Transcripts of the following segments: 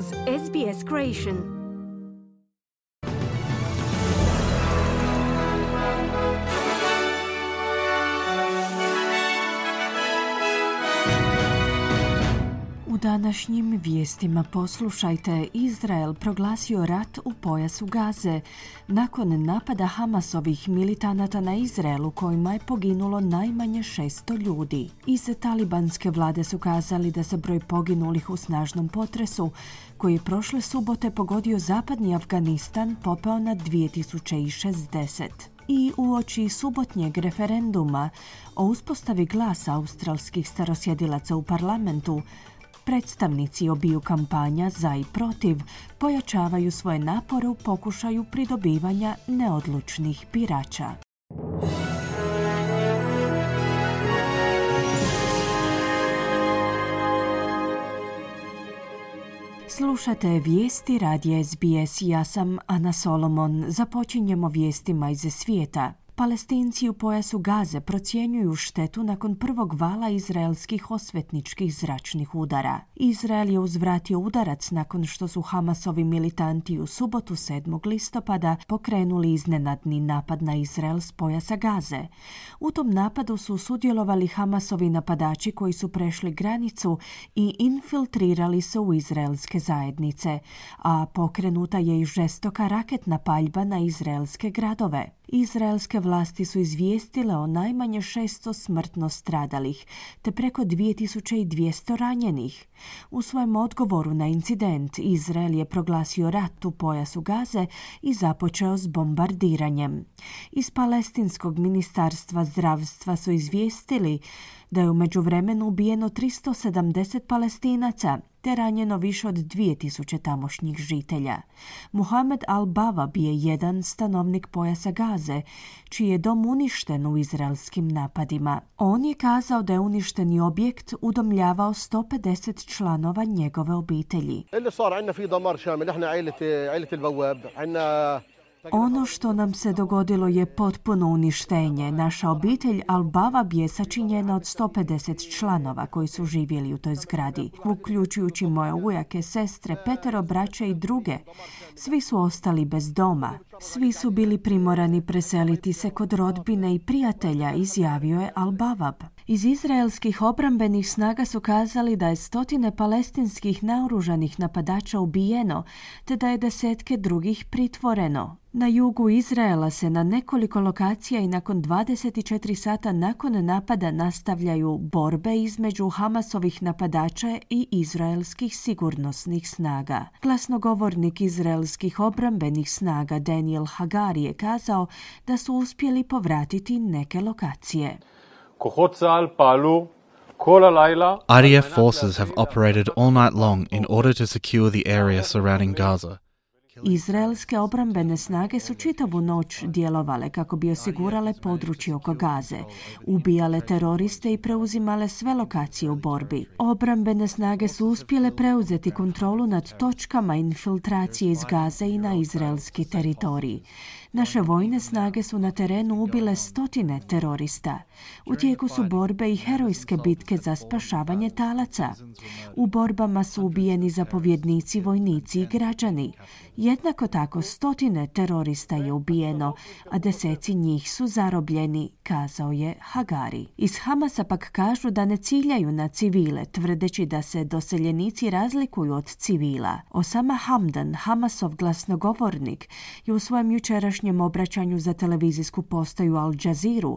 uz SBS Creation. Današnjim vijestima poslušajte Izrael proglasio rat u pojasu Gaze nakon napada Hamasovih militanata na Izraelu kojima je poginulo najmanje 600 ljudi. Iz talibanske vlade su kazali da se broj poginulih u snažnom potresu koji je prošle subote pogodio zapadni Afganistan popeo na 2060 i uoči subotnjeg referenduma o uspostavi glasa australskih starosjedilaca u parlamentu, Predstavnici obiju kampanja za i protiv pojačavaju svoje napore u pokušaju pridobivanja neodlučnih birača. Slušate vijesti radija SBS. Ja sam Ana Solomon. Započinjemo vijestima iz svijeta. Palestinci u pojasu Gaze procjenjuju štetu nakon prvog vala izraelskih osvetničkih zračnih udara. Izrael je uzvratio udarac nakon što su Hamasovi militanti u subotu 7. listopada pokrenuli iznenadni napad na Izrael s pojasa Gaze. U tom napadu su sudjelovali Hamasovi napadači koji su prešli granicu i infiltrirali se u izraelske zajednice, a pokrenuta je i žestoka raketna paljba na izraelske gradove. Izraelske vlasti su izvijestile o najmanje 600 smrtno stradalih, te preko 2200 ranjenih. U svojem odgovoru na incident Izrael je proglasio rat u pojasu Gaze i započeo s bombardiranjem. Iz palestinskog ministarstva zdravstva su izvijestili da je u međuvremenu ubijeno 370 palestinaca te ranjeno više od 2000 tamošnjih žitelja. Muhammed al-Bawab je jedan stanovnik pojasa Gaze, čiji je dom uništen u izraelskim napadima. On je kazao da je uništeni objekt udomljavao 150 članova njegove obitelji. Ono što nam se dogodilo je potpuno uništenje. Naša obitelj Albava je sačinjena od 150 članova koji su živjeli u toj zgradi, uključujući moje ujake, sestre, petero braće i druge. Svi su ostali bez doma. Svi su bili primorani preseliti se kod rodbine i prijatelja, izjavio je Albavab. Iz izraelskih obrambenih snaga su kazali da je stotine palestinskih naoružanih napadača ubijeno, te da je desetke drugih pritvoreno. Na jugu Izraela se na nekoliko lokacija i nakon 24 sata nakon napada nastavljaju borbe između Hamasovih napadača i izraelskih sigurnosnih snaga. Glasnogovornik izraelskih obrambenih snaga Daniel Hagari je kazao da su uspjeli povratiti neke lokacije. IDF forces have operated all night long in order to secure the area surrounding Gaza. Izraelske obrambene snage su čitavu noć djelovale kako bi osigurale područje oko Gaze, ubijale teroriste i preuzimale sve lokacije u borbi. Obrambene snage su uspjele preuzeti kontrolu nad točkama infiltracije iz Gaze i na izraelski teritorij. Naše vojne snage su na terenu ubile stotine terorista. U tijeku su borbe i herojske bitke za spašavanje talaca. U borbama su ubijeni zapovjednici, vojnici i građani. Jednako tako stotine terorista je ubijeno, a deseci njih su zarobljeni, kazao je Hagari. Iz Hamasa pak kažu da ne ciljaju na civile, tvrdeći da se doseljenici razlikuju od civila. Osama Hamdan, Hamasov glasnogovornik, je u svojem jučerašnjem obraćanju za televizijsku postaju Al Jazeera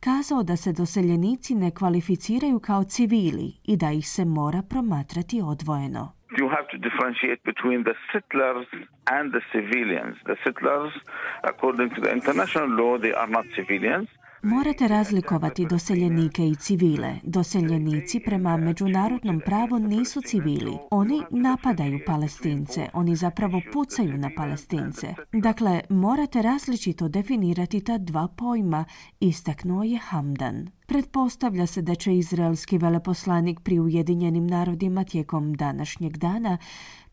kazao da se doseljenici ne kvalificiraju kao civili i da ih se mora promatrati odvojeno. You have to differentiate between the settlers and the civilians. The settlers, according to the international law, they are not civilians. Morate razlikovati doseljenike i civile. Doseljenici prema međunarodnom pravu nisu civili. Oni napadaju palestince. Oni zapravo pucaju na palestince. Dakle, morate različito definirati ta dva pojma, istaknuo je Hamdan. Pretpostavlja se da će izraelski veleposlanik pri Ujedinjenim narodima tijekom današnjeg dana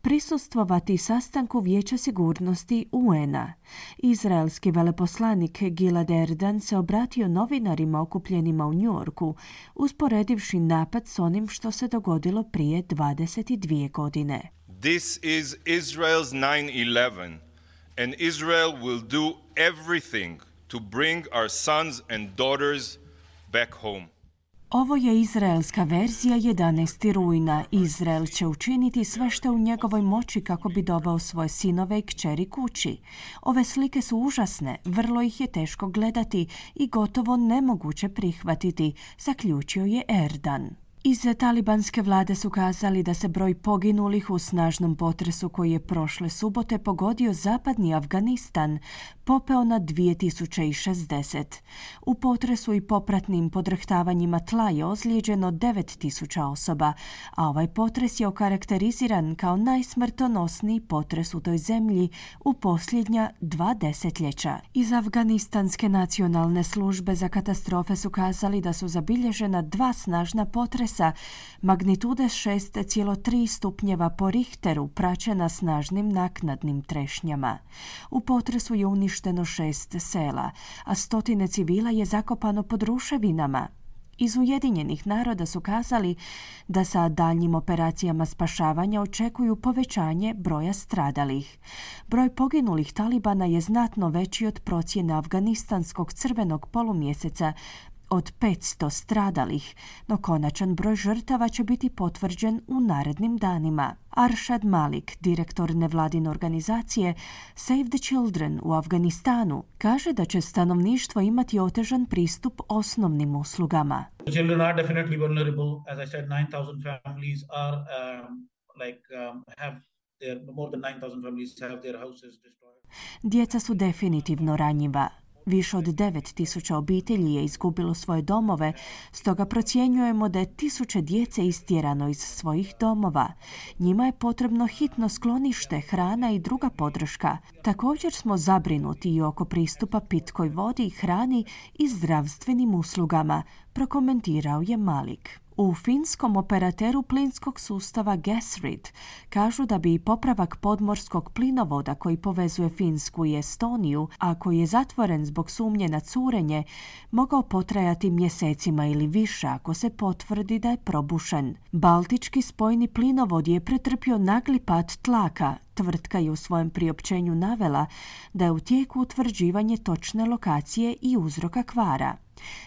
prisustvovati sastanku Vijeća sigurnosti UN-a. Izraelski veleposlanik Gilad Erdan se obratio novinarima okupljenima u Njorku, usporedivši napad s onim što se dogodilo prije 22 godine. This is Israel's 9-11 and Israel will do everything to bring our sons and daughters back home. Ovo je izraelska verzija 11. rujna. Izrael će učiniti sve što u njegovoj moći kako bi dovao svoje sinove i kćeri kući. Ove slike su užasne, vrlo ih je teško gledati i gotovo nemoguće prihvatiti, zaključio je Erdan. Iz talibanske vlade su kazali da se broj poginulih u snažnom potresu koji je prošle subote pogodio zapadni Afganistan popeo na 2060. U potresu i popratnim podrhtavanjima tla je ozlijeđeno 9000 osoba, a ovaj potres je okarakteriziran kao najsmrtonosniji potres u toj zemlji u posljednja dva desetljeća. Iz Afganistanske nacionalne službe za katastrofe su kazali da su zabilježena dva snažna potresa magnitude 6,3 stupnjeva po Richteru praćena snažnim naknadnim trešnjama. U potresu je uništeno šest sela, a stotine civila je zakopano pod ruševinama. Iz Ujedinjenih naroda su kazali da sa daljnjim operacijama spašavanja očekuju povećanje broja stradalih. Broj poginulih Talibana je znatno veći od procjene Afganistanskog crvenog polumjeseca od 500 stradalih, no konačan broj žrtava će biti potvrđen u narednim danima. Arshad Malik, direktor nevladine organizacije Save the Children u Afganistanu, kaže da će stanovništvo imati otežan pristup osnovnim uslugama. The children are definitely vulnerable. As I said, 9000 families are um, like um, have their more than 9000 families have their houses destroyed. Djeca su definitivno ranjiva. Više od 9000 obitelji je izgubilo svoje domove, stoga procjenjujemo da je tisuće djece istjerano iz svojih domova. Njima je potrebno hitno sklonište, hrana i druga podrška. Također smo zabrinuti i oko pristupa pitkoj vodi, hrani i zdravstvenim uslugama, prokomentirao je Malik. U finskom operateru plinskog sustava Gasrid kažu da bi popravak podmorskog plinovoda koji povezuje Finsku i Estoniju, a koji je zatvoren zbog sumnje na curenje, mogao potrajati mjesecima ili više ako se potvrdi da je probušen. Baltički spojni plinovod je pretrpio nagli pad tlaka, Tvrtka je u svojem priopćenju navela da je u tijeku utvrđivanje točne lokacije i uzroka kvara.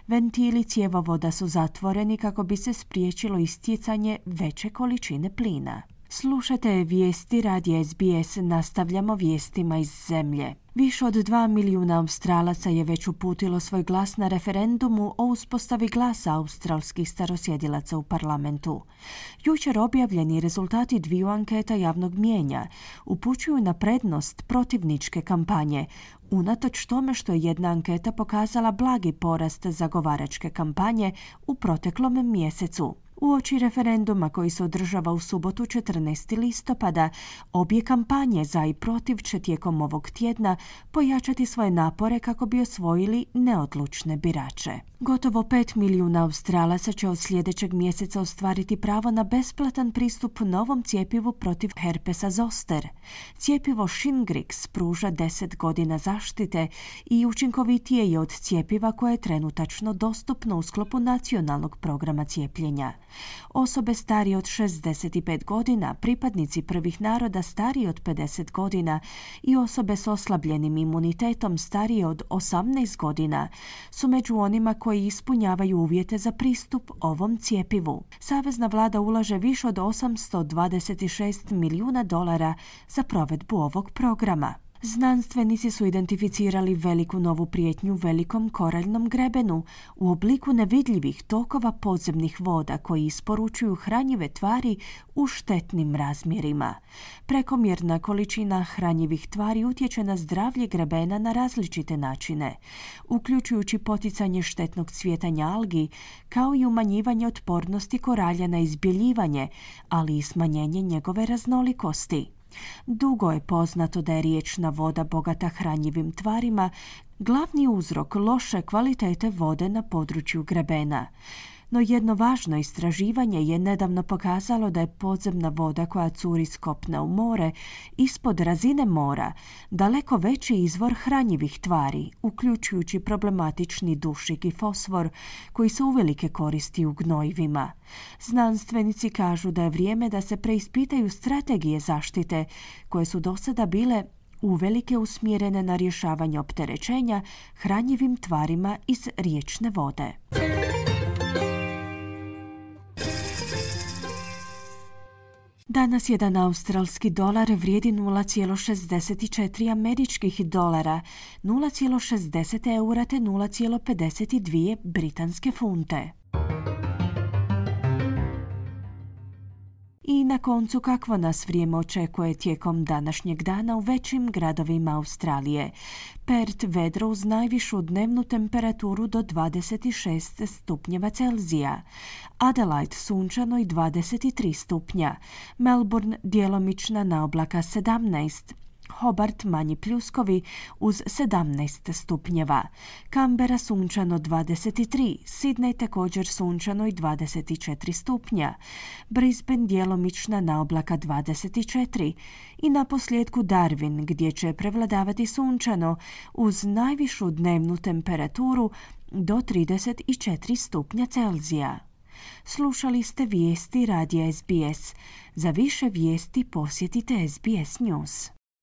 Ventili cjevovoda su zatvoreni kako bi se spriječilo istjecanje veće količine plina. Slušate vijesti radi SBS, nastavljamo vijestima iz zemlje. Više od dva milijuna Australaca je već uputilo svoj glas na referendumu o uspostavi glasa australskih starosjedilaca u parlamentu. Jučer objavljeni rezultati dviju anketa javnog mijenja upućuju na prednost protivničke kampanje, unatoč tome što je jedna anketa pokazala blagi porast zagovaračke kampanje u proteklom mjesecu. Uoči referenduma koji se održava u subotu 14. listopada, obje kampanje za i protiv će tijekom ovog tjedna pojačati svoje napore kako bi osvojili neodlučne birače. Gotovo 5 milijuna Australaca će od sljedećeg mjeseca ostvariti pravo na besplatan pristup novom cijepivu protiv herpesa zoster. Cijepivo Shingrix pruža 10 godina zaštite i učinkovitije je od cijepiva koje je trenutačno dostupno u sklopu nacionalnog programa cijepljenja. Osobe starije od 65 godina, pripadnici prvih naroda stariji od 50 godina i osobe s oslabljenim imunitetom starije od 18 godina su među onima koji ispunjavaju uvjete za pristup ovom cijepivu. Savezna vlada ulaže više od 826 milijuna dolara za provedbu ovog programa. Znanstvenici su identificirali veliku novu prijetnju velikom koraljnom grebenu u obliku nevidljivih tokova podzemnih voda koji isporučuju hranjive tvari u štetnim razmjerima. Prekomjerna količina hranjivih tvari utječe na zdravlje grebena na različite načine, uključujući poticanje štetnog cvjetanja algi, kao i umanjivanje otpornosti koralja na izbjeljivanje, ali i smanjenje njegove raznolikosti. Dugo je poznato da je riječna voda bogata hranjivim tvarima glavni uzrok loše kvalitete vode na području grebena. No jedno važno istraživanje je nedavno pokazalo da je podzemna voda koja curi s kopna u more ispod razine mora daleko veći izvor hranjivih tvari, uključujući problematični dušik i fosfor koji se uvelike koristi u gnojivima. Znanstvenici kažu da je vrijeme da se preispitaju strategije zaštite koje su do sada bile uvelike usmjerene na rješavanje opterećenja hranjivim tvarima iz riječne vode. Danas jedan australski dolar vrijedi 0,64 američkih dolara, 0,60 eura te 0,52 britanske funte. I na koncu kakvo nas vrijeme očekuje tijekom današnjeg dana u većim gradovima Australije. Pert vedro uz najvišu dnevnu temperaturu do 26 stupnjeva Celzija. Adelaide sunčano i 23 stupnja. Melbourne djelomična na oblaka 17 Hobart manji pljuskovi uz 17 stupnjeva. Kambera sunčano 23, Sydney također sunčano i 24 stupnja. Brisbane djelomična na oblaka 24 i na posljedku Darwin gdje će prevladavati sunčano uz najvišu dnevnu temperaturu do 34 stupnja Celzija. Slušali ste vijesti radija SBS. Za više vijesti posjetite SBS News.